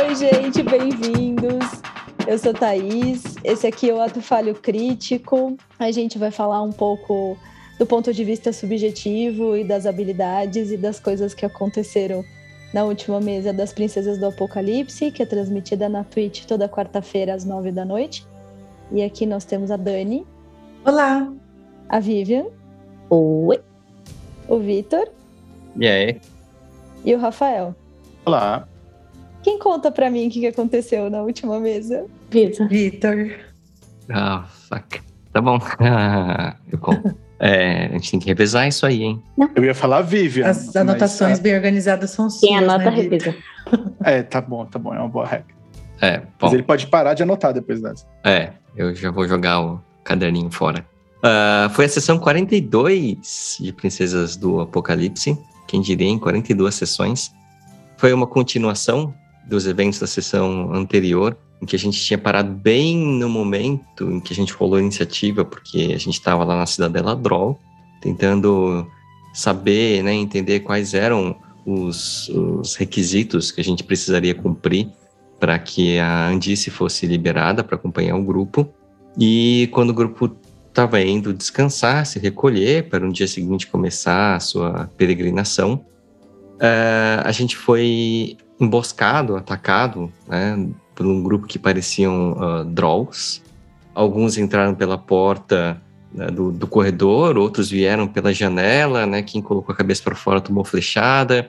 Oi, gente, bem-vindos. Eu sou Thaís, esse aqui é o Ato Falho Crítico. A gente vai falar um pouco do ponto de vista subjetivo e das habilidades e das coisas que aconteceram na última mesa das Princesas do Apocalipse, que é transmitida na Twitch toda quarta-feira às nove da noite. E aqui nós temos a Dani. Olá. A Vivian. Oi. O Vitor. E aí? E o Rafael. Olá. Quem conta pra mim o que aconteceu na última mesa? Vitor. Vitor. Ah, fuck. Tá bom. Eu conto. É, a gente tem que revisar isso aí, hein? Não. Eu ia falar Vivian. As anotações mas, bem organizadas são suas, Quem anota, né, revisa. É, tá bom, tá bom. É uma boa regra. É, bom. Mas ele pode parar de anotar depois dessa. É, eu já vou jogar o caderninho fora. Uh, foi a sessão 42 de Princesas do Apocalipse. Quem diria, em 42 sessões. Foi uma continuação dos eventos da sessão anterior, em que a gente tinha parado bem no momento em que a gente rolou a iniciativa, porque a gente estava lá na Cidadela Droll, tentando saber, né, entender quais eram os, os requisitos que a gente precisaria cumprir para que a Andice fosse liberada para acompanhar o grupo. E quando o grupo estava indo descansar, se recolher para no dia seguinte começar a sua peregrinação, uh, a gente foi emboscado, atacado, né, por um grupo que pareciam uh, Drolls. Alguns entraram pela porta né, do, do, corredor, outros vieram pela janela, né, quem colocou a cabeça para fora tomou flechada,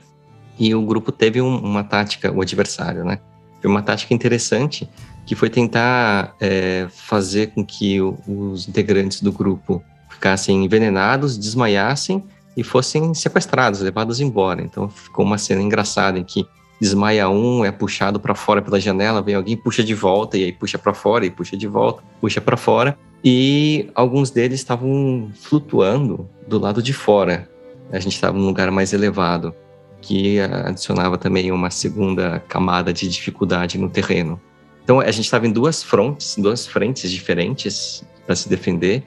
e o grupo teve um, uma tática, o adversário, né? Foi uma tática interessante, que foi tentar é, fazer com que o, os integrantes do grupo ficassem envenenados, desmaiassem e fossem sequestrados, levados embora. Então ficou uma cena engraçada em que desmaia um, é puxado para fora pela janela, vem alguém puxa de volta e aí puxa para fora e puxa de volta, puxa para fora. E alguns deles estavam flutuando do lado de fora. A gente estava num lugar mais elevado, que adicionava também uma segunda camada de dificuldade no terreno. Então a gente estava em duas frontes, duas frentes diferentes para se defender,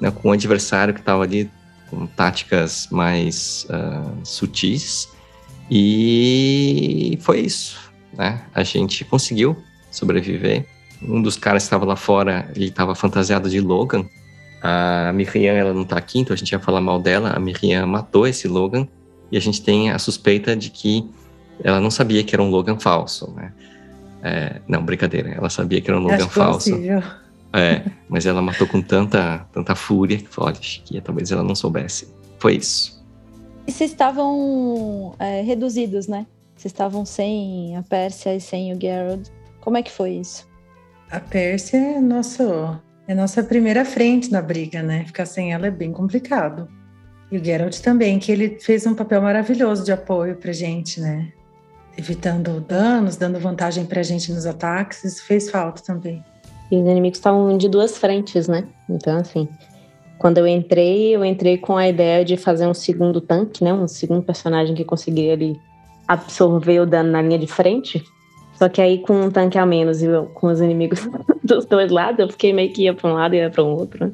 né, com um adversário que estava ali com táticas mais uh, sutis e foi isso, né? A gente conseguiu sobreviver. Um dos caras que estava lá fora, ele estava fantasiado de Logan. A Miriam, ela não está aqui, então a gente ia falar mal dela. A Miriam matou esse Logan e a gente tem a suspeita de que ela não sabia que era um Logan falso, né? É, não, brincadeira. Ela sabia que era um Logan Acho falso. Possível. É, mas ela matou com tanta, tanta fúria que falou, olha, que talvez ela não soubesse. Foi isso. E vocês estavam é, reduzidos, né? Vocês estavam sem a Pérsia e sem o Gerald. Como é que foi isso? A Pérsia é, nosso, é nossa primeira frente na briga, né? Ficar sem ela é bem complicado. E o Geralt também, que ele fez um papel maravilhoso de apoio pra gente, né? Evitando danos, dando vantagem pra gente nos ataques, isso fez falta também. E os inimigos estavam de duas frentes, né? Então, assim, quando eu entrei, eu entrei com a ideia de fazer um segundo tanque, né? Um segundo personagem que conseguiria ali absorver o dano na linha de frente. Só que aí com um tanque a menos e com os inimigos dos dois lados, eu fiquei meio que ia para um lado e ia para o outro. Né?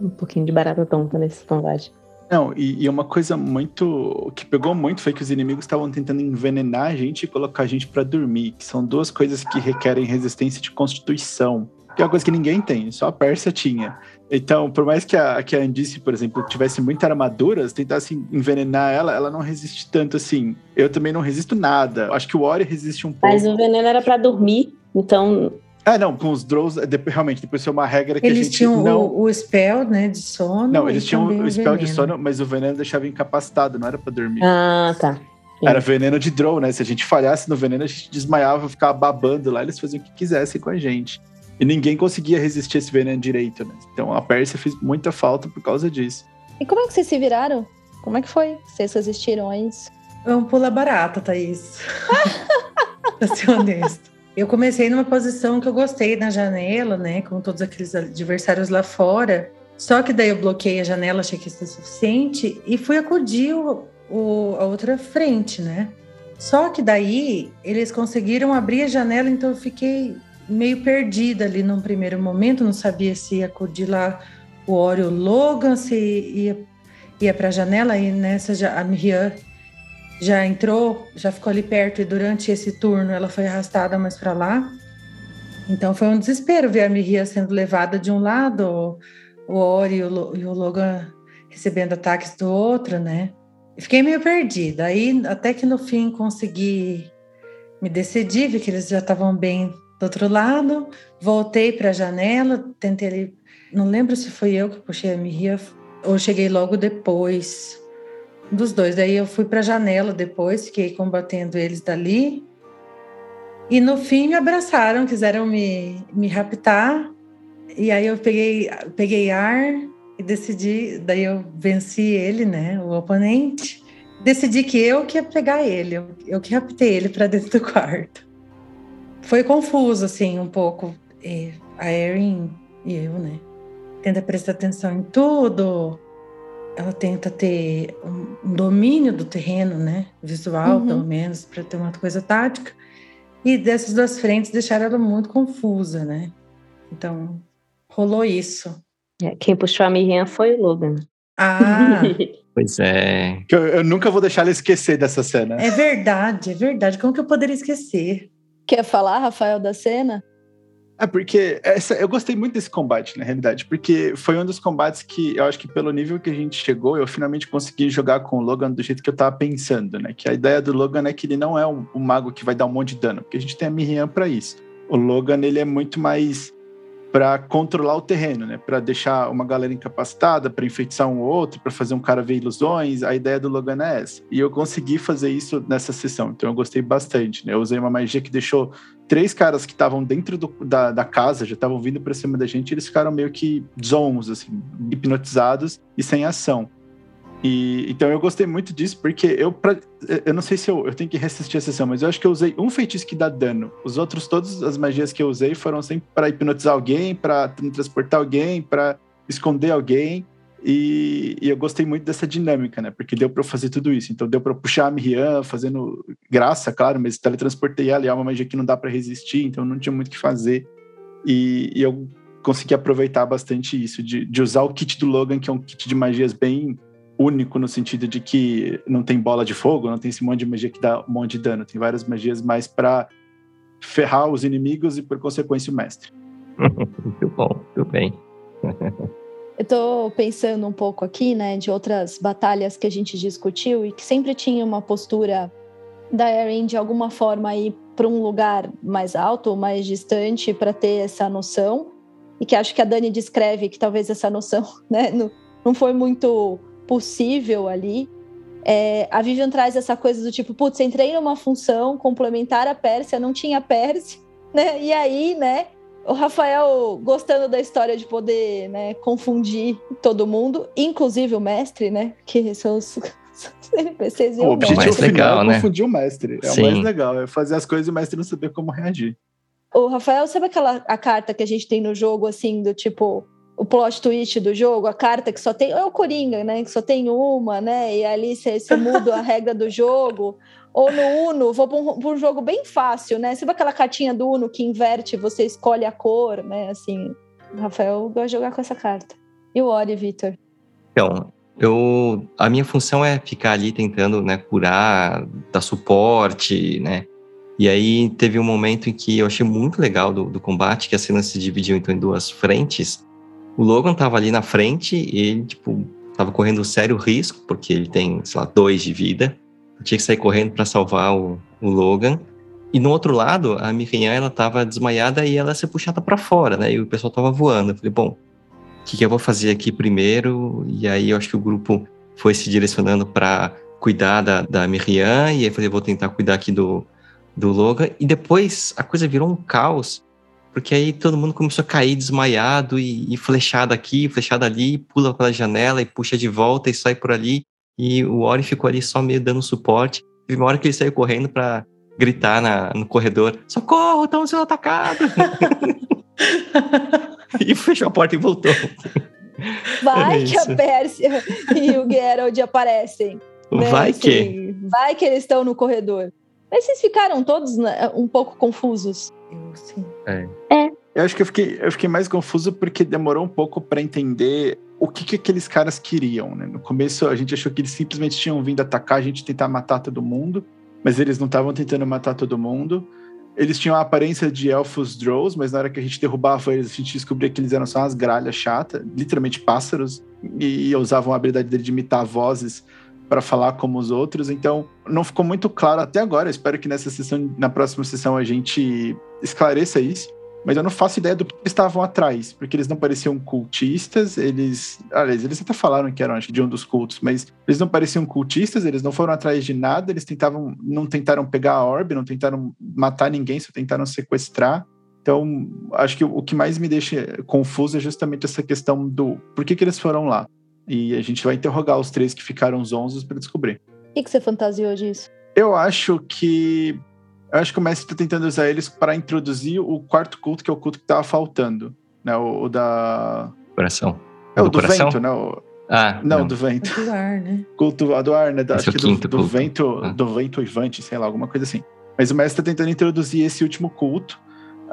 Um pouquinho de barata tonta nesse combate. Não, e, e, uma coisa muito que pegou muito foi que os inimigos estavam tentando envenenar a gente e colocar a gente para dormir, que são duas coisas que requerem resistência de constituição, que é uma coisa que ninguém tem, só a Pérsia tinha. Então, por mais que a, que a Andice, por exemplo, tivesse muita armadura, se tentasse envenenar ela, ela não resiste tanto assim. Eu também não resisto nada. Acho que o Ori resiste um pouco. Mas o veneno era para dormir, então. Ah, não, com os Drows, realmente, depois foi uma regra que eles a gente tinham não... o, o spell, né, de sono. Não, eles tinham o spell veneno. de sono, mas o veneno deixava incapacitado, não era para dormir. Ah, tá. Sim. Era veneno de Drow, né? Se a gente falhasse no veneno, a gente desmaiava, ficava babando lá, eles faziam o que quisessem com a gente. E ninguém conseguia resistir esse veneno direito, né? Então a Pérsia fez muita falta por causa disso. E como é que vocês se viraram? Como é que foi? Vocês resistiram a isso? É um pula barata, Thaís. pra ser honesto. Eu comecei numa posição que eu gostei na janela, né? Com todos aqueles adversários lá fora. Só que daí eu bloqueei a janela, achei que isso é suficiente, e fui acudir o, o, a outra frente, né? Só que daí eles conseguiram abrir a janela, então eu fiquei meio perdida ali num primeiro momento, não sabia se ia acudir lá o Oreo Logan, se ia, ia para a janela, e nessa já, a Miriam já entrou, já ficou ali perto e durante esse turno ela foi arrastada mais para lá. Então foi um desespero ver a Miriam sendo levada de um lado, o Ori e o, e o Logan recebendo ataques do outro, né? Fiquei meio perdida. Aí até que no fim consegui me decidir, vi que eles já estavam bem do outro lado, voltei para a janela, tentei ali, não lembro se foi eu que puxei a Miriam ou cheguei logo depois dos dois. Daí eu fui para a janela depois, fiquei combatendo eles dali. E no fim me abraçaram, quiseram me, me raptar. E aí eu peguei, peguei ar e decidi, daí eu venci ele, né, o oponente. Decidi que eu que ia pegar ele, eu, eu que raptei ele para dentro do quarto. Foi confuso, assim, um pouco. E a Erin e eu, né? Tenta prestar atenção em tudo. Ela tenta ter um domínio do terreno, né? Visual, uhum. pelo menos, para ter uma coisa tática. E dessas duas frentes deixaram ela muito confusa, né? Então, rolou isso. É, quem puxou a Miriam foi o Logan. Ah! pois é. Eu, eu, nunca vou deixar ela esquecer dessa cena. É verdade, é verdade. Como que eu poderia esquecer? Quer falar, Rafael, da cena? É porque essa, eu gostei muito desse combate, na realidade, porque foi um dos combates que eu acho que pelo nível que a gente chegou, eu finalmente consegui jogar com o Logan do jeito que eu tava pensando, né? Que a ideia do Logan é que ele não é um, um mago que vai dar um monte de dano, porque a gente tem a Miriam para isso. O Logan, ele é muito mais para controlar o terreno, né? Para deixar uma galera incapacitada, para enfeitiçar um ou outro, para fazer um cara ver ilusões. A ideia do Logan é essa. E eu consegui fazer isso nessa sessão, então eu gostei bastante, né? Eu usei uma magia que deixou três caras que estavam dentro do, da, da, casa, já estavam vindo para cima da gente, eles ficaram meio que zons, assim, hipnotizados e sem ação. E, então eu gostei muito disso, porque eu, pra, eu não sei se eu, eu tenho que resistir a sessão, mas eu acho que eu usei um feitiço que dá dano. Os outros, todas as magias que eu usei foram sempre para hipnotizar alguém, para transportar alguém, para esconder alguém. E, e, eu gostei muito dessa dinâmica, né? Porque deu para fazer tudo isso. Então deu para puxar a Miriam, fazendo graça, claro, mas teletransportei ela e é uma magia que não dá para resistir, então não tinha muito o que fazer. E, e, eu consegui aproveitar bastante isso, de, de usar o kit do Logan, que é um kit de magias bem único no sentido de que não tem bola de fogo, não tem esse monte de magia que dá um monte de dano. Tem várias magias mais para ferrar os inimigos e, por consequência, o mestre. muito bom, muito bem. Eu tô pensando um pouco aqui, né, de outras batalhas que a gente discutiu e que sempre tinha uma postura da Erin de alguma forma ir para um lugar mais alto ou mais distante para ter essa noção e que acho que a Dani descreve que talvez essa noção, né, não, não foi muito possível ali. É, a Vivian traz essa coisa do tipo, putz, entrei numa função complementar a Pérsia, não tinha Pérsia, né? E aí, né, o Rafael gostando da história de poder, né, confundir todo mundo, inclusive o mestre, né, que são os, os NPCs. O objetivo mais legal, é né? confundir o mestre. É Sim. o mais legal, é fazer as coisas e o mestre não saber como reagir. O Rafael, sabe aquela a carta que a gente tem no jogo, assim, do tipo, o plot twist do jogo, a carta que só tem. É o Coringa, né? Que só tem uma, né? E ali você, muda a regra do jogo. Ou no Uno, vou para um, um, jogo bem fácil, né? Você vê aquela cartinha do Uno que inverte, você escolhe a cor, né? Assim, o Rafael gosta de jogar com essa carta. E o Ori, Vitor? Então, eu, a minha função é ficar ali tentando né, curar, dar suporte, né? E aí teve um momento em que eu achei muito legal do, do combate, que a cena se dividiu então em duas frentes. O Logan tava ali na frente e ele, tipo, tava correndo sério risco, porque ele tem, sei lá, dois de vida. Eu tinha que sair correndo para salvar o, o, Logan. E no outro lado, a Miriam, ela tava desmaiada e ela ia ser puxada para fora, né? E o pessoal tava voando. Eu falei, bom, o que, que eu vou fazer aqui primeiro? E aí eu acho que o grupo foi se direcionando para cuidar da, da Miriam. E aí eu falei, vou tentar cuidar aqui do, do Logan. E depois a coisa virou um caos porque aí todo mundo começou a cair desmaiado e, e flechado aqui, flechado ali, pula pela janela e puxa de volta e sai por ali. E o Ori ficou ali só meio dando suporte. Teve uma hora que ele saiu correndo para gritar na, no corredor: Socorro, estamos sendo atacados! e fechou a porta e voltou. Vai é que a Pérsia e o Geralt aparecem. Né? Vai assim, que. Vai que eles estão no corredor. Mas vocês ficaram todos né, um pouco confusos. Eu sim. É. é. Eu acho que eu fiquei, eu fiquei mais confuso porque demorou um pouco para entender o que, que aqueles caras queriam, né? No começo a gente achou que eles simplesmente tinham vindo atacar a gente tentar matar todo mundo, mas eles não estavam tentando matar todo mundo. Eles tinham a aparência de elfos drows, mas na hora que a gente derrubava eles, a gente descobria que eles eram só umas gralhas chatas, literalmente pássaros, e usavam a habilidade dele de imitar vozes para falar como os outros. Então, não ficou muito claro até agora. Eu espero que nessa sessão, na próxima sessão, a gente esclareça isso. Mas eu não faço ideia do que eles estavam atrás, porque eles não pareciam cultistas, eles. Aliás, eles até falaram que eram, acho de um dos cultos, mas eles não pareciam cultistas, eles não foram atrás de nada, eles tentavam. não tentaram pegar a orbe, não tentaram matar ninguém, só tentaram sequestrar. Então, acho que o que mais me deixa confuso é justamente essa questão do por que, que eles foram lá. E a gente vai interrogar os três que ficaram zonzos para descobrir. O que, que você fantasiou disso? Eu acho que. Eu acho que o mestre está tentando usar eles para introduzir o quarto culto, que é o culto que estava faltando. Né? O, o da. Coração. É o do, do vento, né? O... Ah, não, não, do vento. Do ar, né? Culto do ar, né? Esse acho é que do, do culto. vento, Ah. do vento uivante, sei lá, alguma coisa assim. Mas o mestre está tentando introduzir esse último culto.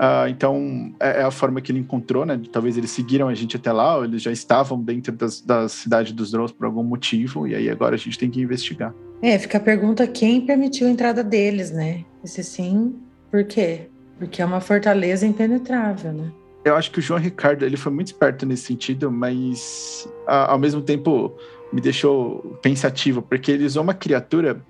Ah, então, é, é a forma que ele encontrou, né? Talvez eles seguiram a gente até lá, ou eles já estavam dentro das, da cidade dos Drones por algum motivo, e aí agora a gente tem que investigar. É, fica a pergunta quem permitiu a entrada deles, né? Esse sim, por quê? Porque é uma fortaleza impenetrável, né? Eu acho que o João Ricardo ele foi muito esperto nesse sentido, mas a- ao mesmo tempo me deixou pensativo, porque ele usou uma criatura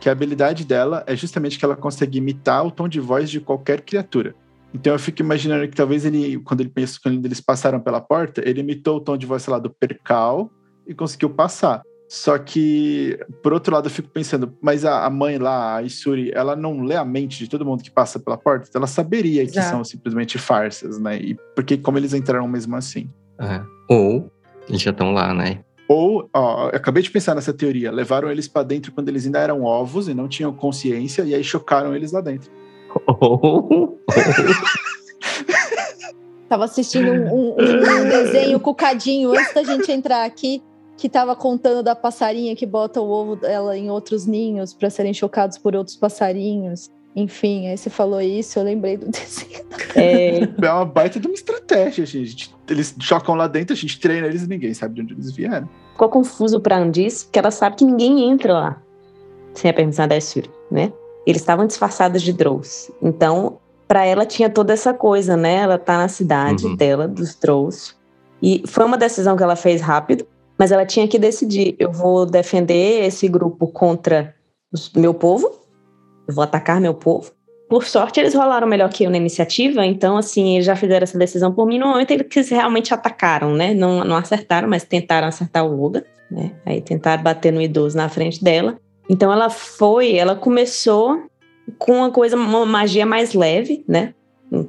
que a habilidade dela é justamente que ela consegue imitar o tom de voz de qualquer criatura. Então eu fico imaginando que talvez ele, quando ele pensa quando eles passaram pela porta, ele imitou o tom de voz, sei lá, do percal e conseguiu passar. Só que, por outro lado, eu fico pensando, mas a, a mãe lá, a Isuri, ela não lê a mente de todo mundo que passa pela porta? Ela saberia que Exato. são simplesmente farsas, né? E porque como eles entraram mesmo assim? É. Ou eles já estão lá, né? Ou, ó, eu acabei de pensar nessa teoria, levaram eles pra dentro quando eles ainda eram ovos e não tinham consciência, e aí chocaram eles lá dentro. Ou, Tava assistindo um, um- um desenho cucadinho antes da gente entrar aqui, que tava contando da passarinha que bota o ovo dela em outros ninhos para serem chocados por outros passarinhos. Enfim, aí você falou isso, eu lembrei do desenho. É, É uma baita de uma estratégia, gente. Eles chocam lá dentro, a gente treina eles e ninguém sabe de onde eles vieram. ficou confuso pra Andis, porque ela sabe que ninguém entra lá sem a permissão da Shuri, né? Eles estavam disfarçados de Drows. Então, pra ela tinha toda essa coisa, né? Ela tá na cidade Uhum. dela, dos Drows. E foi uma decisão que ela fez rápido, mas ela tinha que decidir. Eu vou defender esse grupo contra os- meu povo, eu vou atacar meu povo. Por sorte, eles rolaram melhor que eu na iniciativa, então, assim, eles já fizeram essa decisão por mim. No momento, eles realmente atacaram, né? Não, não acertaram, mas tentaram acertar o Logan, né? Aí tentaram bater no idoso na frente dela. Então, ela foi, ela começou com uma coisa, uma magia mais leve, né?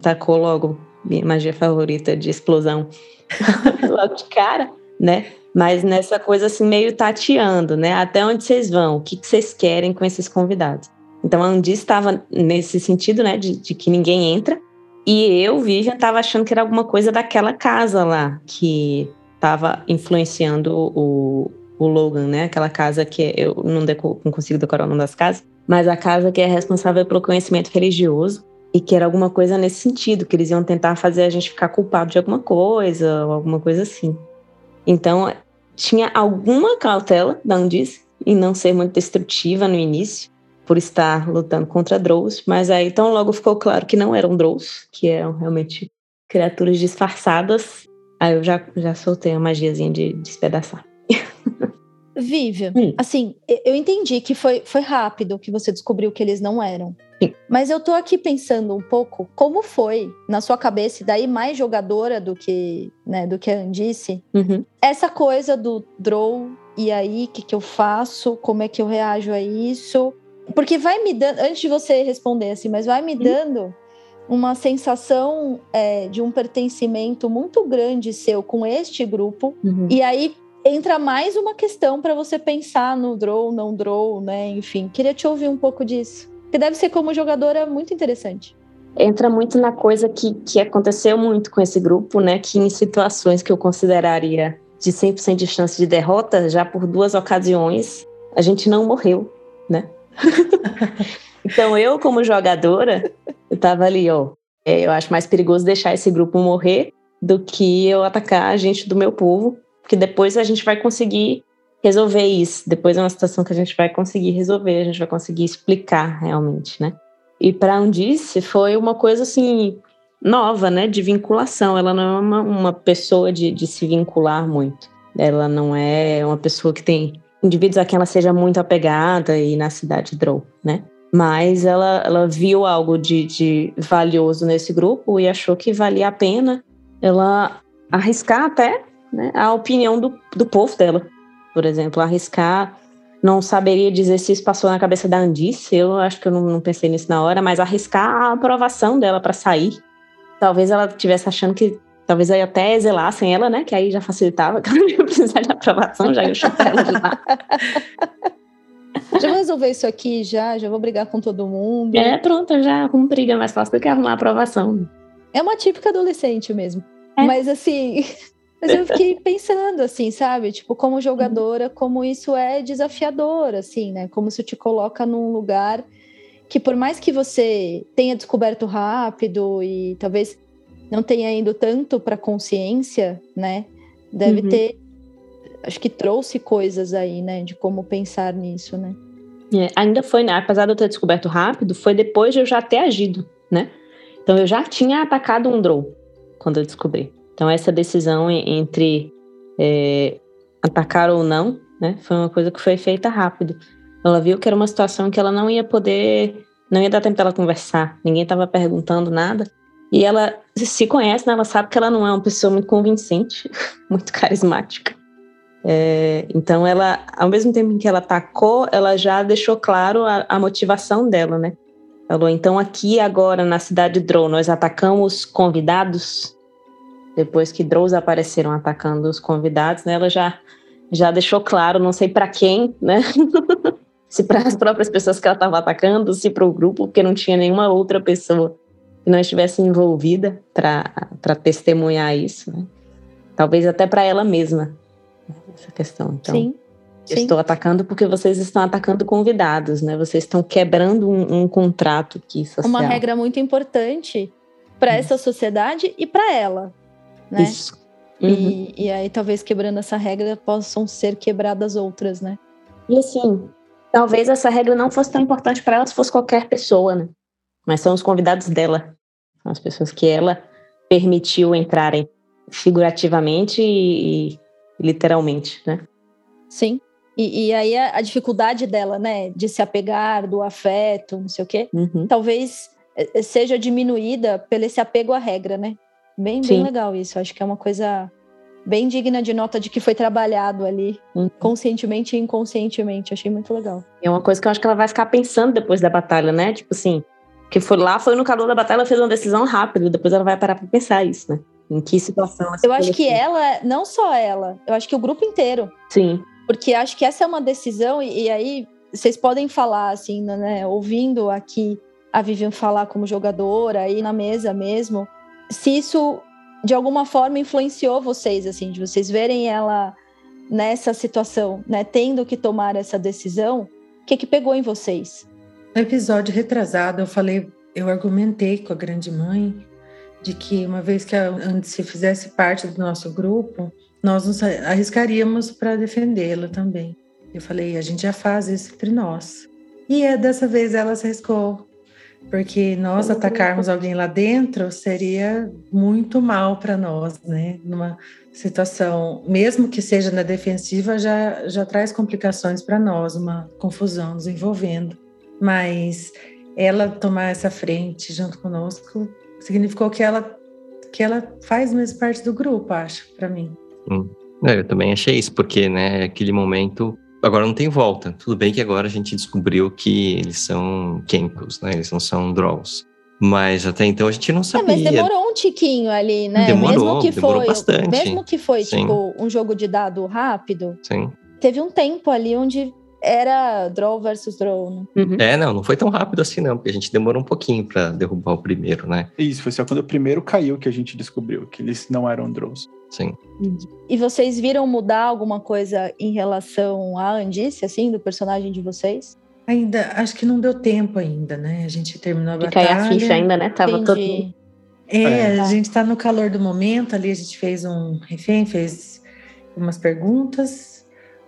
Tacou logo minha magia favorita de explosão logo de cara, né? Mas nessa coisa assim, meio tateando, né? Até onde vocês vão? O que, que vocês querem com esses convidados? Então a Andi estava nesse sentido, né? De, de que ninguém entra. E eu, Vivian, estava achando que era alguma coisa daquela casa lá que estava influenciando o, o Logan, né? Aquela casa que eu não, deco- não consigo decorar o nome das casas, mas a casa que é responsável pelo conhecimento religioso e que era alguma coisa nesse sentido, que eles iam tentar fazer a gente ficar culpado de alguma coisa ou alguma coisa assim. Então, tinha alguma cautela da Undice em não ser muito destrutiva no início, por estar lutando contra Drows, mas aí então logo ficou claro que não eram Drows, que eram realmente criaturas disfarçadas. Aí eu já, já soltei a magiazinha de despedaçar. Vivian, Hum. assim, eu entendi que foi, foi rápido que você descobriu que eles não eram. Sim. Mas eu tô aqui pensando um pouco como foi na sua cabeça, e daí mais jogadora do que, né, do que a Andice, Uhum. essa coisa do draw, e aí, o que, que eu faço? Como é que eu reajo a isso? Porque vai me dando, antes de você responder assim, mas vai me dando uma sensação é, de um pertencimento muito grande seu com este grupo, Uhum. e aí entra mais uma questão para você pensar no draw, não draw, né? Enfim, queria te ouvir um pouco disso. Que deve ser como jogadora muito interessante. entra muito na coisa que, que aconteceu muito com esse grupo, né? Que em situações que eu consideraria de 100% de chance de derrota, já por duas ocasiões, a gente não morreu, né? então eu, como jogadora, eu tava ali, ó. é, eu acho mais perigoso deixar esse grupo morrer do que eu atacar a gente do meu povo, Porque depois a gente vai conseguir resolver isso. Depois é uma situação que a gente vai conseguir resolver, a gente vai conseguir explicar realmente, né? E para Undice foi uma coisa assim nova, né, de vinculação. Ela não é uma, uma pessoa de, de se vincular muito. Ela não é uma pessoa que tem indivíduos a quem ela seja muito apegada e na cidade Drow, né? Mas ela, ela viu algo de, de valioso nesse grupo e achou que valia a pena ela arriscar até né, a opinião do, do povo dela. Por exemplo, arriscar não saberia dizer se isso passou na cabeça da Andice, eu acho que eu não, não pensei nisso na hora, mas arriscar a aprovação dela para sair. Talvez ela estivesse achando que talvez aí até exelassem ela, né? Que aí já facilitava, que ela não ia precisar de aprovação, já ia chutar ela de lá. Já vou resolver isso aqui, já, já vou brigar com todo mundo. É, pronto, já arrumo briga mais fácil do que arrumar aprovação. É uma típica adolescente mesmo. É. Mas assim, mas eu fiquei pensando assim, sabe? Tipo, como jogadora, como isso é desafiador, assim, né? Como isso te coloca num lugar que por mais que você tenha descoberto rápido e talvez não tenha ido tanto para consciência, né? Deve uhum. ter acho que trouxe coisas aí, né, de como pensar nisso, né? É, ainda foi, né, apesar de eu ter descoberto rápido, foi depois de eu já ter agido, né? Então eu já tinha atacado um Drow quando eu descobri. Então essa decisão entre é, atacar ou não, né, foi uma coisa que foi feita rápido. Ela viu que era uma situação que ela não ia poder, não ia dar tempo dela conversar, ninguém estava perguntando nada. E ela se conhece, né? Ela sabe que ela não é uma pessoa muito convincente, muito carismática. É, então, ela, ao mesmo tempo em que ela atacou, ela já deixou claro a, a motivação dela, né? Falou, então aqui agora na cidade de Drow, nós atacamos convidados. Depois que Drows apareceram atacando os convidados, né? Ela já, já deixou claro, não sei para quem, né? se para as próprias pessoas que ela estava atacando, se para o grupo, porque não tinha nenhuma outra pessoa que não estivesse envolvida para testemunhar isso, né? Talvez até para ela mesma, essa questão. Então, sim, estou atacando porque vocês estão atacando convidados, né? Vocês estão quebrando um, um contrato aqui social. Uma regra muito importante para essa sociedade e para ela, né? Isso. Uhum. E, e aí talvez quebrando essa regra possam ser quebradas outras, né? E assim, talvez essa regra não fosse tão importante para ela se fosse qualquer pessoa, né? Mas são os convidados dela, são as pessoas que ela permitiu entrarem figurativamente e, literalmente, né? Sim. E, e aí a, a, dificuldade dela, né, de se apegar, do afeto, não sei o quê, uhum. talvez eh, seja diminuída pelo esse apego à regra, né? Bem, bem legal isso. Acho que é uma coisa bem digna de nota de que foi trabalhado ali, uhum. conscientemente e inconscientemente. Achei muito legal. É uma coisa que eu acho que ela vai ficar pensando depois da batalha, né? Tipo assim, que foi lá, foi no calor da batalha, ela fez uma decisão rápida, depois ela vai parar para pensar isso, né? Em que situação Eu acho que assim? ela, não só ela, eu acho que o grupo inteiro. Sim. Porque acho que essa é uma decisão, e, e aí vocês podem falar, assim, né? Ouvindo aqui a Vivian falar como jogadora, aí na mesa mesmo, se isso de alguma forma influenciou vocês, assim, de vocês verem ela nessa situação, né? Tendo que tomar essa decisão, o que que pegou em vocês? No episódio retrasado, eu falei, eu argumentei com a grande mãe de que uma vez que a Andice fizesse parte do nosso grupo, nós nos arriscaríamos para defendê-la também. Eu falei, a gente já faz isso entre nós. E é, dessa vez ela se arriscou, porque nós atacarmos alguém lá dentro seria muito mal para nós, né? Numa situação, mesmo que seja na defensiva, já, já traz complicações para nós, uma confusão nos envolvendo. Mas ela tomar essa frente junto conosco significou que ela que ela faz mesmo parte do grupo, acho, para mim. Hum. É, eu também achei isso, porque, né, aquele momento agora não tem volta. Tudo bem que agora a gente descobriu que eles são Kenkos, né? Eles não são Draws. Mas até então a gente não sabia. É, mas demorou um tiquinho ali, né? Demorou, mesmo que demorou foi, bastante. Mesmo que foi, Sim. tipo, um jogo de dado rápido. Sim. Teve um tempo ali onde era draw versus draw. Né? Uhum. É, não, não foi tão rápido assim, não, porque a gente demorou um pouquinho para derrubar o primeiro, né? Isso, foi só quando o primeiro caiu que a gente descobriu que eles não eram draws. Sim. E vocês viram mudar alguma coisa em relação à Andice, assim, do personagem de vocês? Ainda, acho que não deu tempo ainda, né? A gente terminou a batalha. cair a ficha ainda, né? Tava Entendi. todo... É, é, a gente tá no calor do momento ali, a gente fez um refém, fez umas perguntas.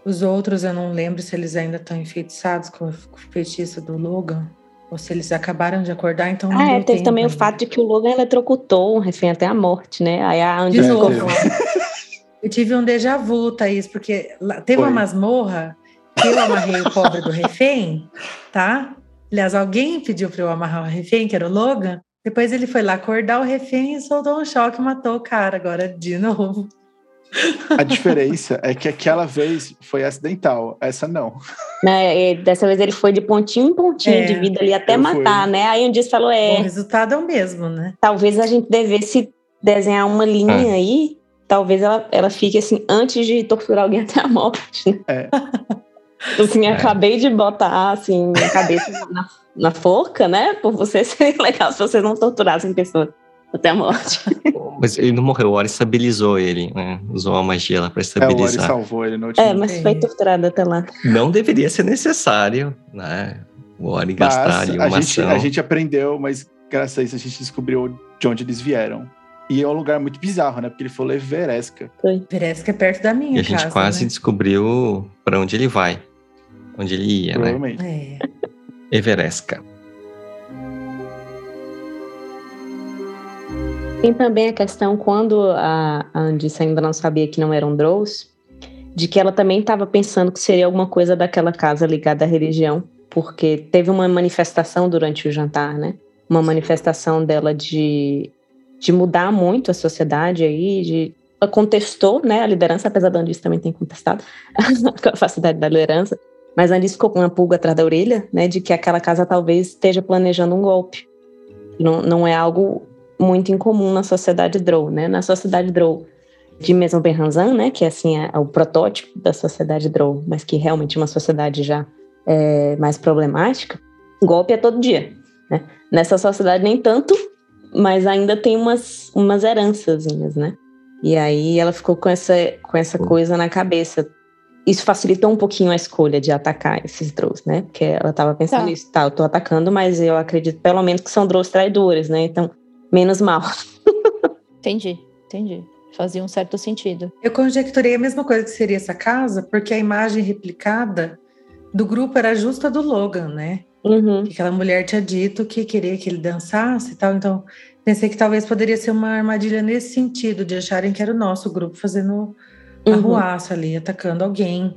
Os outros eu não lembro se eles ainda estão enfeitiçados com o feitiço do Logan. Ou se eles acabaram de acordar, então não Ah, é, teve tempo também o fato de que o Logan eletrocutou um refém até a morte, né? Aí a Andy De ficou novo. Eu tive um déjà vu, Thaís, porque teve uma Foi. masmorra que eu amarrei o pobre do refém, tá? Aliás, alguém pediu para eu amarrar o refém, que era o Logan. Depois ele foi lá acordar o refém e soltou um choque e matou o cara agora de novo. A diferença é que aquela vez foi acidental, essa não. E dessa vez ele foi de pontinho em pontinho É, de vida ali até matar, fui. né? Aí um dia falou: O é, resultado é o mesmo, né? talvez a gente devesse desenhar uma linha aí. Talvez ela, ela fique assim, antes de torturar alguém até a morte, né? É. Assim, É. acabei de botar assim, minha cabeça na, na forca, né? Por você seria legal se vocês não torturassem pessoas até a morte. Mas ele não morreu, o Ori estabilizou ele, né? Usou a magia lá pra É, o Ori estabilizar. salvou ele no último. É, mas foi torturado até lá. não deveria ser necessário, né? O Ori gastar ali a uma gente, ação. a gente aprendeu, mas graças a isso a gente descobriu de onde eles vieram. E é um lugar muito bizarro, né? Porque ele falou Everesca. Que é perto da minha E a gente casa, quase né? descobriu pra onde ele vai. Onde ele ia, né? Provavelmente. É. Everesca. Tem também a questão, quando a a Andice ainda não sabia que não eram Drows, de que ela também estava pensando que seria alguma coisa daquela casa ligada à religião, porque teve uma manifestação durante o jantar, né? Uma manifestação dela de, de mudar muito a sociedade aí, de ela contestou, né, a liderança, apesar da Andice também ter contestado a capacidade da liderança, mas a Andice ficou com uma pulga atrás da orelha, né, de que aquela casa talvez esteja planejando um golpe. Não, não é algo muito incomum na sociedade Drow, né? Na sociedade Drow de Maison Berranzan, né? Que assim é o protótipo da sociedade Drow, mas que realmente é uma sociedade já é, mais problemática. Golpe é todo dia, né? Nessa sociedade nem tanto, mas ainda tem umas umas herançazinhas, né? E aí ela ficou com essa com essa coisa na cabeça. Isso facilitou um pouquinho a escolha de atacar esses Drows, né? Porque ela estava pensando Tá. nisso, tá, eu tô atacando, mas eu acredito pelo menos que são Drows traidores, né? Então, menos mal. Entendi, entendi. Fazia um certo sentido. Eu conjecturei a mesma coisa que seria essa casa, porque a imagem replicada do grupo era justa do Logan, né? Uhum. Que aquela mulher tinha dito que queria que ele dançasse e tal. Então, pensei que talvez poderia ser uma armadilha nesse sentido, de acharem que era o nosso grupo fazendo Uhum. arruaça ali, atacando alguém.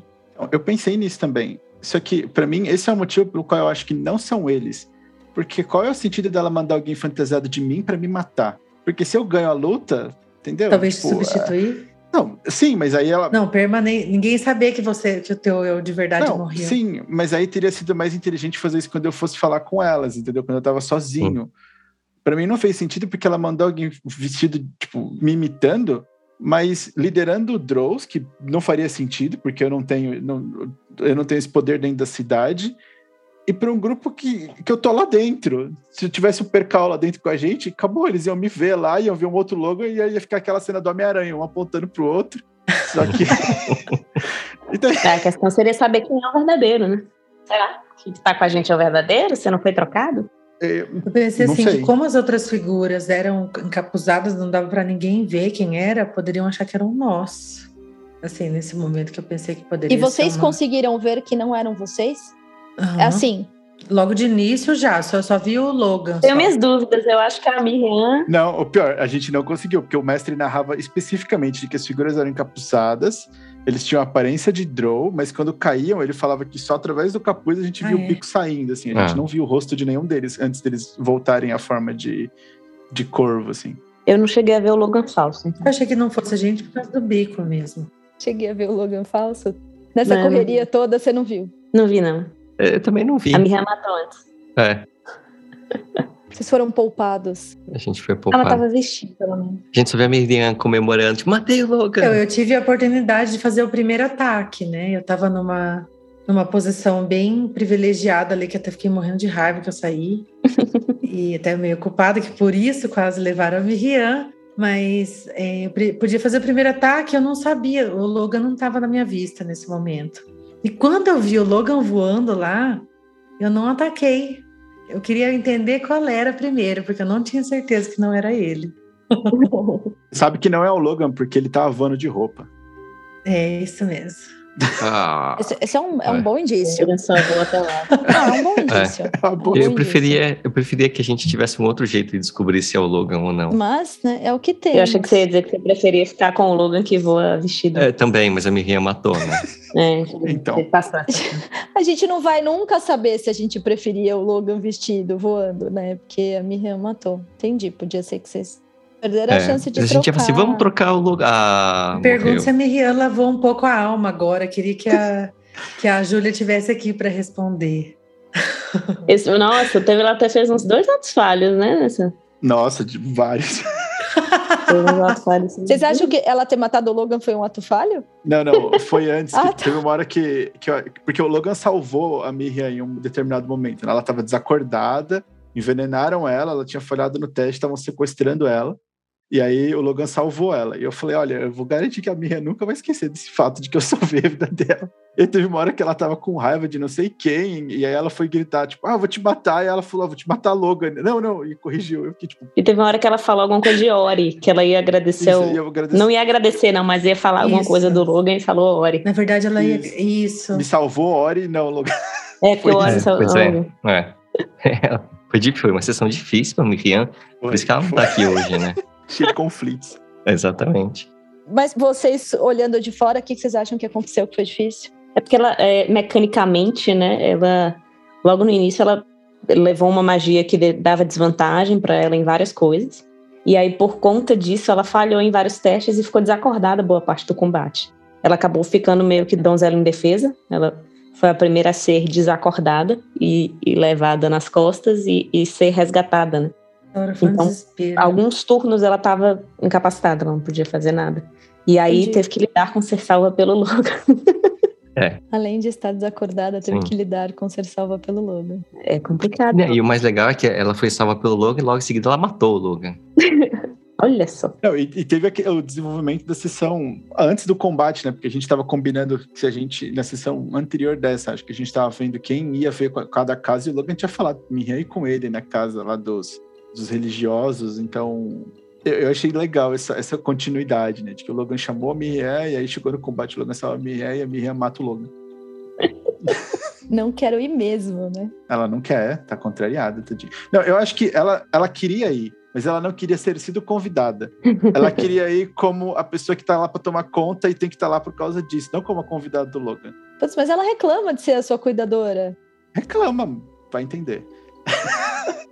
Eu pensei nisso também. Só que, pra mim, esse é o motivo pelo qual eu acho que não são eles. Porque qual é o sentido dela mandar alguém fantasiado de mim pra me matar? Porque se eu ganho a luta, entendeu? Talvez Tipo, substituir. é, Não, sim, mas aí ela. Não, permanente. Ninguém sabia que você, que o teu eu de verdade Não, morreu. sim, mas aí teria sido mais inteligente fazer isso quando eu fosse falar com elas, entendeu? Quando eu tava sozinho. Pra mim não fez sentido porque ela mandou alguém vestido, tipo, me imitando, mas liderando o Drows, que não faria sentido, porque eu não tenho, não, eu não tenho esse poder dentro da cidade. E para um grupo que, que eu tô lá dentro. Se eu tivesse o percal lá dentro com a gente, acabou, eles iam me ver lá, iam ver um outro logo e ia ficar aquela cena do Homem-Aranha, um apontando pro outro. Só que. então, É, a questão seria saber quem é o verdadeiro, né? Será que está com a gente é o verdadeiro? Você não foi trocado? é, Eu pensei assim, sei. que como as outras figuras eram encapuzadas, não dava para ninguém ver quem era, poderiam achar que eram nós. Assim, nesse momento que eu pensei que poderia E vocês ser uma... conseguiram ver que não eram vocês? Aham. Assim, Logo de início já, só, só vi o Logan. Tenho só. minhas dúvidas. Eu acho que a Miriam. Não, o pior, a gente não conseguiu, porque o mestre narrava especificamente de que as figuras eram encapuçadas, eles tinham a aparência de Drow, mas quando caíam, ele falava que só através do capuz a gente Ah, viu é? o pico saindo, assim, a gente Ah. não viu o rosto de nenhum deles antes deles voltarem à forma de, de corvo, assim. Eu não cheguei a ver o Logan falso. então. Eu achei que não fosse a gente por causa do bico mesmo. cheguei a ver o Logan falso. Nessa Não. correria toda, você não viu. Não vi, não. Eu também não vi. A Miriam matou antes. É, Vocês foram poupados. a gente foi Ela poupado. tava vestida, pelo menos. A gente só vê a Miriam comemorando, tipo, matei o Logan. Eu, eu tive a oportunidade de fazer o primeiro ataque, né? Eu tava numa, numa posição bem privilegiada ali, que até fiquei morrendo de raiva que eu saí. e até meio culpada, que por isso quase levaram a Miriam. Mas é, eu podia fazer o primeiro ataque, eu não sabia. O Logan não estava na minha vista nesse momento. E quando eu vi o Logan voando lá, eu não ataquei. Eu queria entender qual era primeiro, porque eu não tinha certeza que não era ele. Sabe que não é o Logan, porque ele tava voando de roupa. É isso mesmo. Ah, Esse, esse é, um, é um É. bom indício. Eu só vou até lá. Ah, é um bom indício. É boa- Bom eu indício. preferia, eu preferia que a gente tivesse um outro jeito de descobrir se é o Logan ou não. Mas, né, é o que tem. Eu achei que você ia dizer que você preferia ficar com o Logan que voa vestido. É, também, mas a Miriam matou, né? É, Então. A gente não vai nunca saber se a gente preferia o Logan vestido voando, né? Porque a Miriam matou. Entendi. Podia ser que vocês perderam a É, chance de a gente ia trocar. falar assim, vamos trocar o Logan. Ah, Pergunto morreu. se a Miriam lavou um pouco a alma agora. Queria que a, que a Júlia tivesse aqui para responder. Esse- nossa, teve, ela até fez uns dois atos falhos, né? Nessa, Nossa, de vários. Vocês acham que ela ter matado o Logan foi um ato falho? Não, não, foi antes. Ah, tá. Teve uma hora que, que. Porque o Logan salvou a Miriam em um determinado momento. né? Ela estava desacordada, envenenaram ela, ela tinha falhado no teste, estavam sequestrando ela. E aí o Logan salvou ela. E eu falei: olha, eu vou garantir que a Miriam nunca vai esquecer desse fato de que eu salvei a vida dela. E teve uma hora que ela tava com raiva de não sei quem, e aí ela foi gritar, tipo, ah, eu vou te matar. E ela falou, ah, vou te matar, Logan. Não, não, e corrigiu. Eu fiquei tipo, E teve uma hora que ela falou alguma coisa de Ori, que ela ia agradecer. isso o- agradeço. Não ia agradecer, não, mas ia falar alguma Isso. coisa do Logan e falou Ori. Na verdade, ela ia. Isso. Isso. Me salvou, Ori, não, Logan. É, que Foi o Ori É, pois é. Logan. É. Foi, foi uma sessão difícil pra Miriam, por isso que ela não tá aqui hoje, né? Cheio de conflitos. Exatamente. Mas vocês, olhando de fora, o que vocês acham que aconteceu que foi difícil? É porque ela, é, mecanicamente, né, ela, logo no início, ela levou uma magia que dava desvantagem para ela em várias coisas. E aí, por conta disso, ela falhou em vários testes e ficou desacordada boa parte do combate. Ela acabou ficando meio que donzela em defesa. Ela foi a primeira a ser desacordada e, e levada nas costas e, e ser resgatada, né? Agora foi um Então, desespero. Alguns turnos ela estava incapacitada, ela não podia fazer nada. E aí Entendi. teve que lidar com ser salva pelo Logan. Além de estar desacordada, teve Sim. que lidar com ser salva pelo Logan. É complicado. E o mais legal é que ela foi salva pelo Logan e logo em seguida ela matou o Logan. Olha só. Não, e, e teve aqui o desenvolvimento da sessão antes do combate, né? Porque a gente estava combinando que se a gente, na sessão anterior dessa, acho que a gente estava vendo quem ia ver com cada casa e o Logan tinha falado, me ir com ele na casa lá dos, dos religiosos, então eu, achei legal essa, essa continuidade, né? De que o Logan chamou a Miriam e aí chegou no combate, o Logan salva a Miriam e a Miriam mata o Logan. Não quero ir mesmo, né? Ela não quer, tá contrariada, tadinha. Não, eu acho que ela, ela queria ir, mas ela não queria ser sido convidada. Ela queria ir como a pessoa que tá lá pra tomar conta e tem que estar lá por causa disso, não como a convidada do Logan. Putz, mas ela reclama de ser a sua cuidadora. Reclama, vai entender.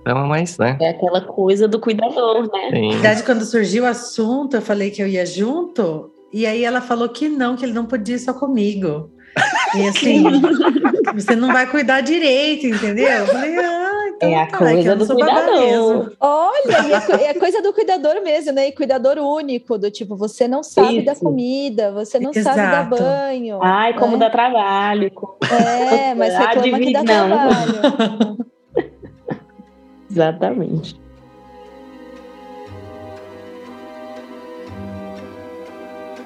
Então, mas, né? É aquela coisa do cuidador, né? Sim. Na verdade, quando surgiu o assunto, eu falei que eu ia junto, e aí ela falou que não, que ele não podia ir só comigo. E assim, você não vai cuidar direito, entendeu? Eu falei, ah, então É a tá, coisa não do cuidador. mesmo. Olha, é, é coisa do cuidador mesmo, né? E cuidador único, do tipo, você não sabe da Isso. comida, você não sabe dar Exato. banho. Ai, como né? dá trabalho. como- É, mas reclama que dá Adivinha, não. trabalho. Exatamente.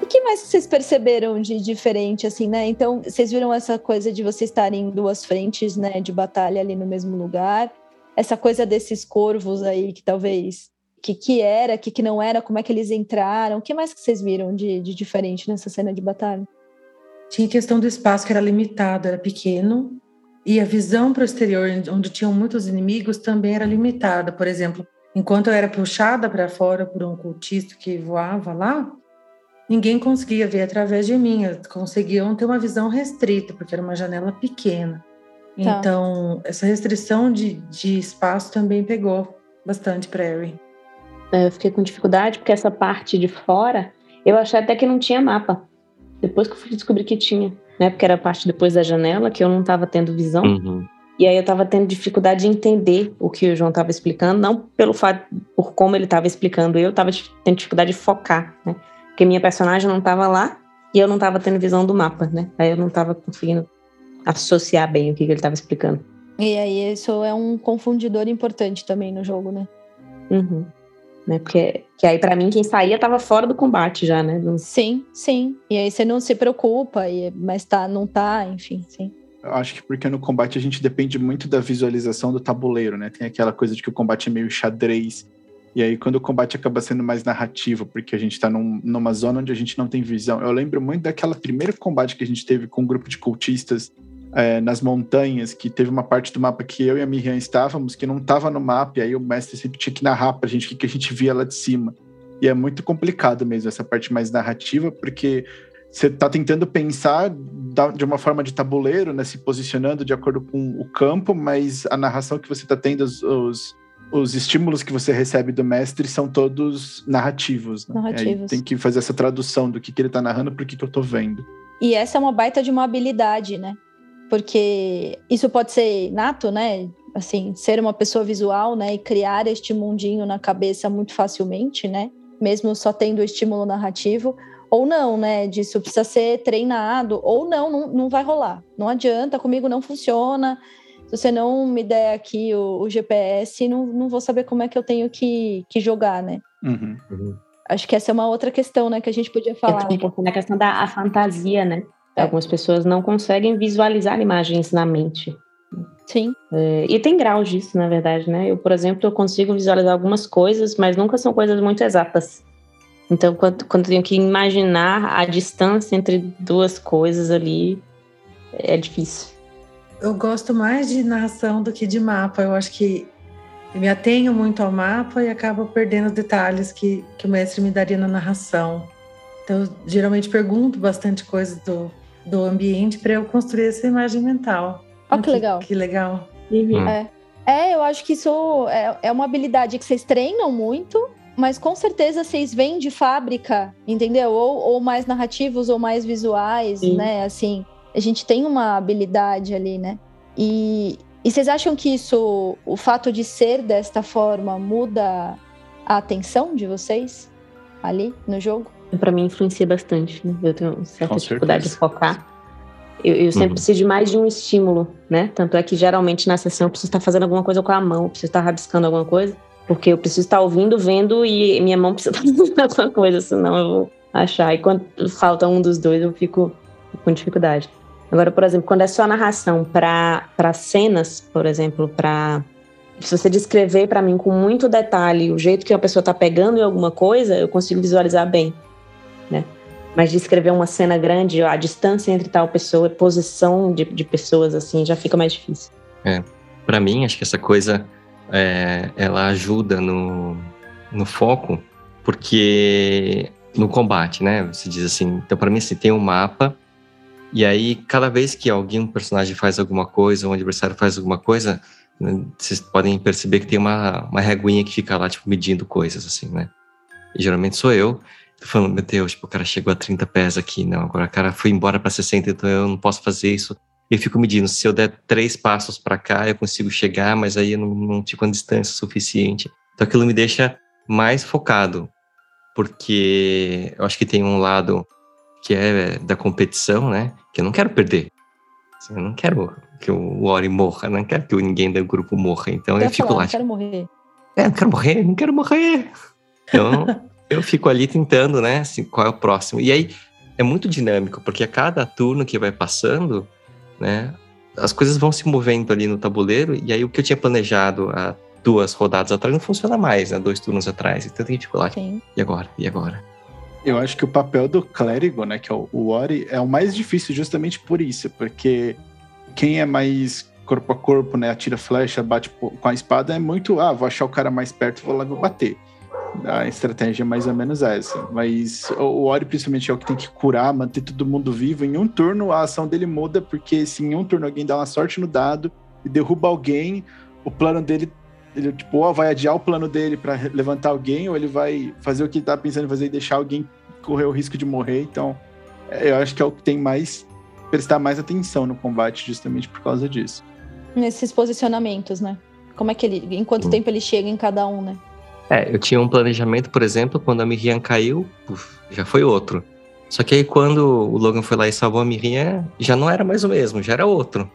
O que mais vocês perceberam de diferente, assim, né? Então, vocês viram essa coisa de vocês estarem em duas frentes, né, de batalha ali no mesmo lugar? Essa coisa desses corvos aí, que talvez... Que, que era, que, que não era, como é que eles entraram? O que mais que vocês viram de, de diferente nessa cena de batalha? Tinha questão do espaço que era limitado, era pequeno, e a visão para o exterior, onde tinham muitos inimigos, também era limitada. Por exemplo, enquanto eu era puxada para fora por um cultista que voava lá, ninguém conseguia ver através de mim, conseguiam ter uma visão restrita, porque era uma janela pequena. Tá. Então, essa restrição de, de espaço também pegou bastante para Erin. É, Eu fiquei com dificuldade porque essa parte de fora, eu achei até que não tinha mapa. Depois que eu fui descobrir que tinha, né? Porque era a parte depois da janela que eu não estava tendo visão. Uhum. E aí eu estava tendo dificuldade de entender o que o João estava explicando, não pelo fato, por como ele estava explicando, eu estava tendo dificuldade de focar, né? Porque minha personagem não estava lá e eu não estava tendo visão do mapa, né? Aí eu não estava conseguindo associar bem o que, que ele estava explicando. E aí, isso é um confundidor importante também no jogo, né? Uhum. Né? Porque que aí para mim quem saía estava fora do combate já, né? Não- Sim, sim. E aí você não se preocupa, e, mas tá, não tá, enfim, sim. Eu acho que porque no combate a gente depende muito da visualização do tabuleiro, né? Tem aquela coisa de que o combate é meio xadrez. E aí, quando o combate acaba sendo mais narrativo, porque a gente tá num, numa zona onde a gente não tem visão. Eu lembro muito daquela primeiro combate que a gente teve com um grupo de cultistas é, nas montanhas, que teve uma parte do mapa que eu e a Miriam estávamos, que não estava no mapa, e aí o mestre sempre tinha que narrar pra gente o que, que a gente via lá de cima. E é muito complicado mesmo essa parte mais narrativa, porque você está tentando pensar de uma forma de tabuleiro, né, se posicionando de acordo com o campo, mas a narração que você está tendo, os, os, os, estímulos que você recebe do mestre são todos narrativos. Né? Narrativos. tem que fazer essa tradução do que, que ele está narrando para o que, que eu estou vendo. E essa é uma baita de uma habilidade, né? Porque isso pode ser nato, né? Assim, ser uma pessoa visual, né? E criar este mundinho na cabeça muito facilmente, né? Mesmo só tendo o estímulo narrativo ou não, né? Disso precisa ser treinado, ou não, não, não vai rolar. Não adianta, comigo não funciona. Se você não me der aqui o, o GPS, não, não vou saber como é que eu tenho que, que jogar, né? Uhum. Uhum. Acho que essa é uma outra questão, né, que a gente podia falar. É um pouco na questão da a fantasia, né? É. Algumas pessoas não conseguem visualizar imagens na mente. Sim. É, e tem graus disso, na verdade, né? Eu, por exemplo, eu consigo visualizar algumas coisas, mas nunca são coisas muito exatas. Então, quando, quando eu tenho que imaginar a distância entre duas coisas ali, é difícil. Eu gosto mais de narração do que de mapa. Eu acho que me atenho muito ao mapa e acabo perdendo os detalhes que, que o mestre me daria na narração. Então, eu geralmente pergunto bastante coisa do, do ambiente para eu construir essa imagem mental. Ó, que legal. Que legal. Hum. É. é, eu acho que isso é, é uma habilidade que vocês treinam muito mas com certeza vocês vêm de fábrica, entendeu? Ou, ou mais narrativos ou mais visuais, Sim. né? Assim, a gente tem uma habilidade ali, né? E, e vocês acham que isso, o fato de ser desta forma, muda a atenção de vocês ali no jogo? Para mim influencia bastante, né? Eu tenho certa dificuldade de focar. Eu, eu sempre uhum. preciso de mais de um estímulo, né? Tanto é que geralmente na sessão eu preciso estar fazendo alguma coisa com a mão, eu preciso estar rabiscando alguma coisa. Porque eu preciso estar ouvindo, vendo e minha mão precisa estar fazendo alguma coisa, senão eu vou achar. E quando falta um dos dois, eu fico com dificuldade. Agora, por exemplo, quando é só narração para cenas, por exemplo, para. Se você descrever para mim com muito detalhe o jeito que a pessoa está pegando em alguma coisa, eu consigo visualizar bem, né? Mas descrever uma cena grande, a distância entre tal pessoa, posição de, de pessoas, assim, já fica mais difícil. É. Para mim, acho que essa coisa é, ela ajuda no, no foco, porque no combate, né? Você diz assim, então para mim assim, tem um mapa e aí cada vez que alguém, um personagem faz alguma coisa, um adversário faz alguma coisa, né, vocês podem perceber que tem uma, uma reguinha que fica lá, tipo, medindo coisas, assim, né? E geralmente sou eu, falando, meu Deus, tipo, o cara chegou a 30 pés aqui, não, agora o cara foi embora para 60, então eu não posso fazer isso eu fico medindo, se eu der três passos para cá, eu consigo chegar, mas aí eu não, não fico a distância suficiente. Então aquilo me deixa mais focado, porque eu acho que tem um lado que é da competição, né? Que eu não quero perder. Assim, eu não quero que o Ori morra, não quero que ninguém do grupo morra. Então eu, eu fico falar, lá. Não quero morrer. É, não quero morrer, não quero morrer. Então eu fico ali tentando, né? Assim, qual é o próximo. E aí é muito dinâmico, porque a cada turno que vai passando, né? As coisas vão se movendo ali no tabuleiro, e aí o que eu tinha planejado há duas rodadas atrás não funciona mais, né? Dois turnos atrás. Então tem que tipo lá, Sim. e agora? E agora? Eu acho que o papel do clérigo, né, que é o Ori, é o mais difícil justamente por isso, porque quem é mais corpo a corpo, né, atira flecha, bate com a espada, é muito, ah, vou achar o cara mais perto, vou lá bater a estratégia é mais ou menos essa. Mas o Ori, principalmente, é o que tem que curar, manter todo mundo vivo. Em um turno, a ação dele muda, porque se em um turno alguém dá uma sorte no dado e derruba alguém, o plano dele, ele, tipo, ou vai adiar o plano dele para levantar alguém, ou ele vai fazer o que ele tá pensando em fazer e deixar alguém correr o risco de morrer. Então, é, eu acho que é o que tem mais. prestar mais atenção no combate, justamente por causa disso. Nesses posicionamentos, né? Como é que ele. Em quanto hum. tempo ele chega em cada um, né? É, eu tinha um planejamento, por exemplo, quando a Miriam caiu, puf, já foi outro. Só que aí quando o Logan foi lá e salvou a Miriam, já não era mais o mesmo, já era outro.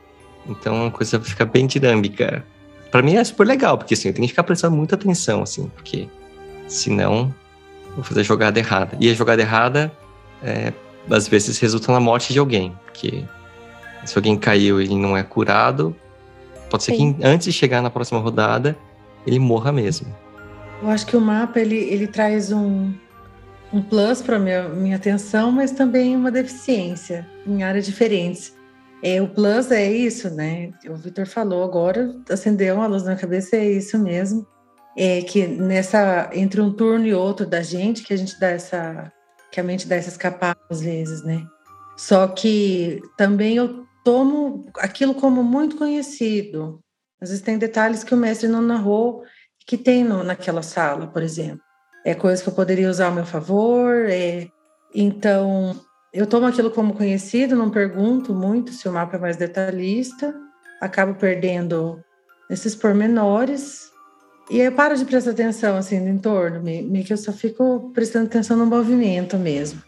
Então a coisa fica bem dinâmica. Para mim é super legal, porque assim, eu tenho que ficar prestando muita atenção, assim, porque senão vou fazer a jogada errada. E a jogada errada, é, às vezes, resulta na morte de alguém, porque se alguém caiu e não é curado, pode ser Sim. que antes de chegar na próxima rodada, ele morra mesmo. Eu acho que o mapa ele, ele traz um, um plus para minha minha atenção, mas também uma deficiência em áreas diferentes. É, o plus é isso, né? O Vitor falou agora, acendeu uma luz na cabeça, é isso mesmo. É que nessa entre um turno e outro da gente, que a gente dá essa que a mente dá essa escapada às vezes, né? Só que também eu tomo aquilo como muito conhecido. Às vezes tem detalhes que o mestre não narrou que tem no, naquela sala, por exemplo. É coisa que eu poderia usar ao meu favor. É... Então, eu tomo aquilo como conhecido, não pergunto muito se o mapa é mais detalhista, acabo perdendo esses pormenores. E eu paro de prestar atenção assim no entorno, meio que eu só fico prestando atenção no movimento mesmo.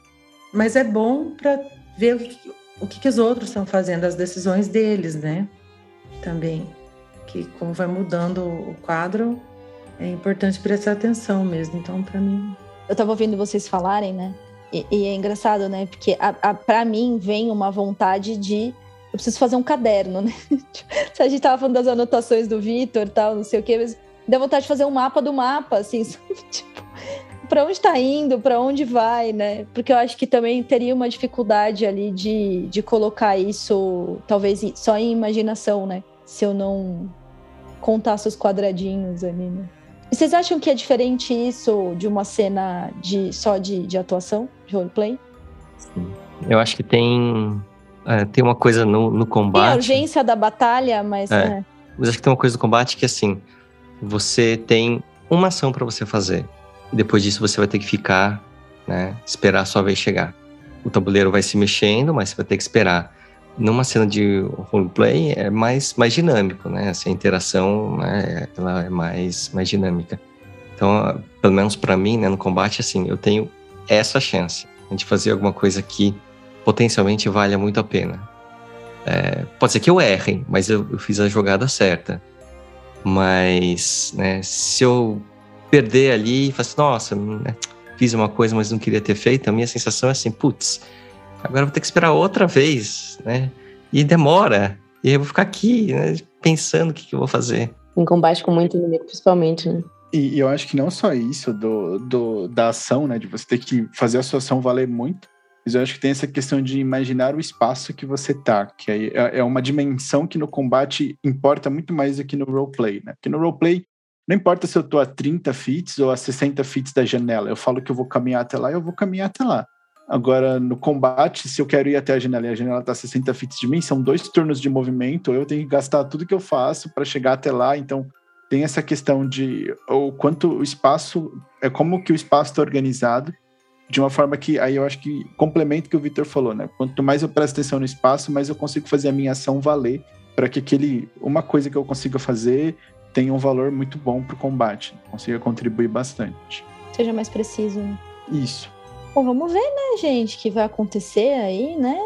Mas é bom para ver o que, o que, que os outros estão fazendo, as decisões deles, né? Também. Que como vai mudando o quadro, é importante prestar atenção mesmo. Então, para mim. Eu estava ouvindo vocês falarem, né? E, e, é engraçado, né? Porque para mim vem uma vontade de. Eu preciso fazer um caderno, né? Se a gente tava falando das anotações do Vitor tal, não sei o quê, mas dá vontade de fazer um mapa do mapa, assim, tipo, para onde está indo, para onde vai, né? Porque eu acho que também teria uma dificuldade ali de, de colocar isso, talvez só em imaginação, né? Se eu não contasse os quadradinhos ali, né? Vocês acham que é diferente isso de uma cena de só de, de atuação, de roleplay? Sim. Eu acho que tem, é, tem uma coisa no, no combate. Tem a urgência da batalha, mas. É. É. Mas acho que tem uma coisa no combate que assim, você tem uma ação para você fazer. E depois disso você vai ter que ficar, né? Esperar a sua vez chegar. O tabuleiro vai se mexendo, mas você vai ter que esperar numa cena de roleplay é mais, mais dinâmico, né? Essa interação, né, ela é mais, mais dinâmica. Então, pelo menos para mim, né, no combate, assim, eu tenho essa chance de fazer alguma coisa que potencialmente valha muito a pena. É, pode ser que eu erre, mas eu, eu, fiz a jogada certa. Mas, né, se eu perder ali e falar assim, nossa, né, fiz uma coisa, mas não queria ter feito, a minha sensação é assim, putz, agora vou ter que esperar outra vez, né? E demora. E eu vou ficar aqui, né, pensando o que, que eu vou fazer. Em combate com muito inimigo, principalmente, né? E, eu acho que não só isso do, do, da ação, né? De você ter que fazer a sua ação valer muito, mas eu acho que tem essa questão de imaginar o espaço que você tá, que é, é uma dimensão que no combate importa muito mais do que no roleplay, né? Porque no roleplay, não importa se eu tô a 30 feet ou a 60 feet da janela, eu falo que eu vou caminhar até lá, eu vou caminhar até lá. Agora, no combate, se eu quero ir até a janela e a janela está 60 fits de mim, são dois turnos de movimento, eu tenho que gastar tudo que eu faço para chegar até lá. Então, tem essa questão de o quanto o espaço, é como que o espaço está organizado, de uma forma que aí eu acho que complementa o que o Victor falou, né? Quanto mais eu presto atenção no espaço, mais eu consigo fazer a minha ação valer para que aquele uma coisa que eu consiga fazer tenha um valor muito bom para o combate, consiga contribuir bastante. Seja mais preciso. Né? Isso. Bom, vamos ver, né, gente, o que vai acontecer aí, né?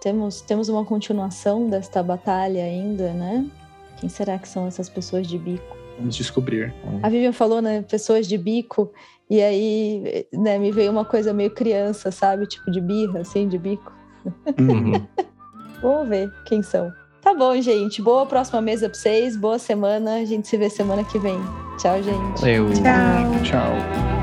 Temos, temos uma continuação desta batalha ainda, né? Quem será que são essas pessoas de bico? Vamos descobrir. A Vivian falou, né, pessoas de bico, e aí, né, me veio uma coisa meio criança, sabe? Tipo de birra, assim, de bico. Uhum. vamos ver quem são. Tá bom, gente. Boa próxima mesa pra vocês. Boa semana. A gente se vê semana que vem. Tchau, gente. Eu. Tchau. Tchau.